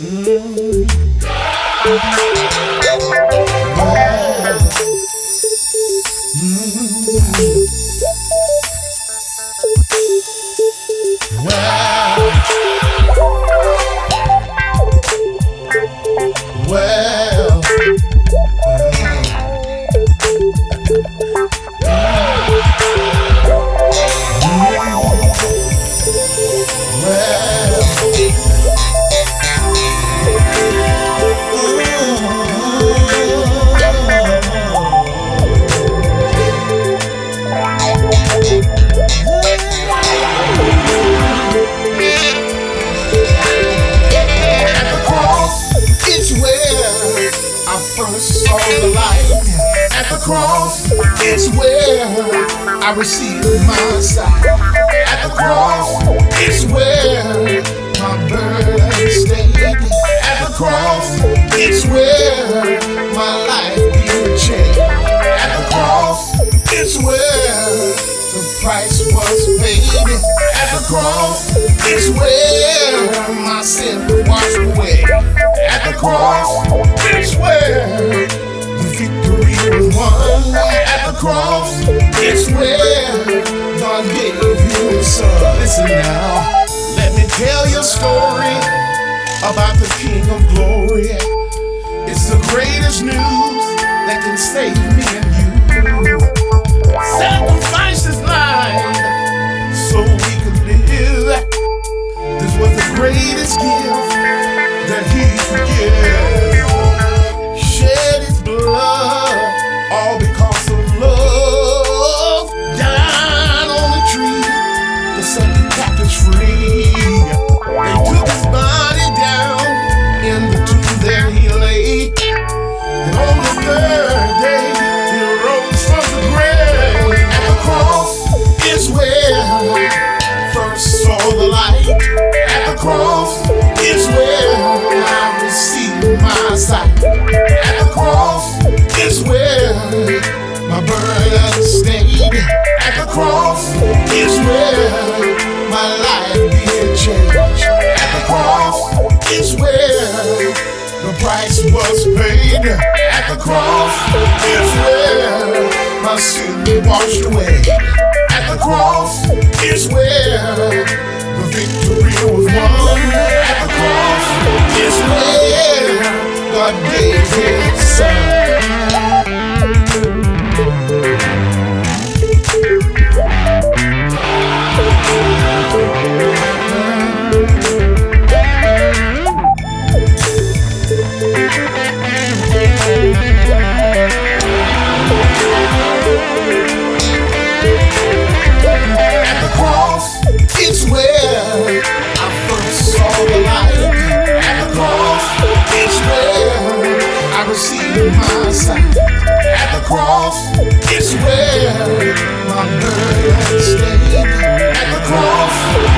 Mm-hmm. the cross is where I receive my sight. At the cross is where my burden stayed. At the cross is where my life being changed. At the cross is where the price was paid. At the cross is where my sin was washed away. At the cross It's where God gave you his son. Listen now. Let me tell your story about the King of Glory. It's the greatest news that can save me and you. Sacrifice his life so we could live. This was the greatest gift that he could give. At the cross is where I receive my sight. At the cross is where my burden stayed. At the cross is where my life did change. At the cross is where the price was paid. At the cross is where my sin was washed away. At the cross is where God gave His son. Master at the cross is where my burden stayed at the cross.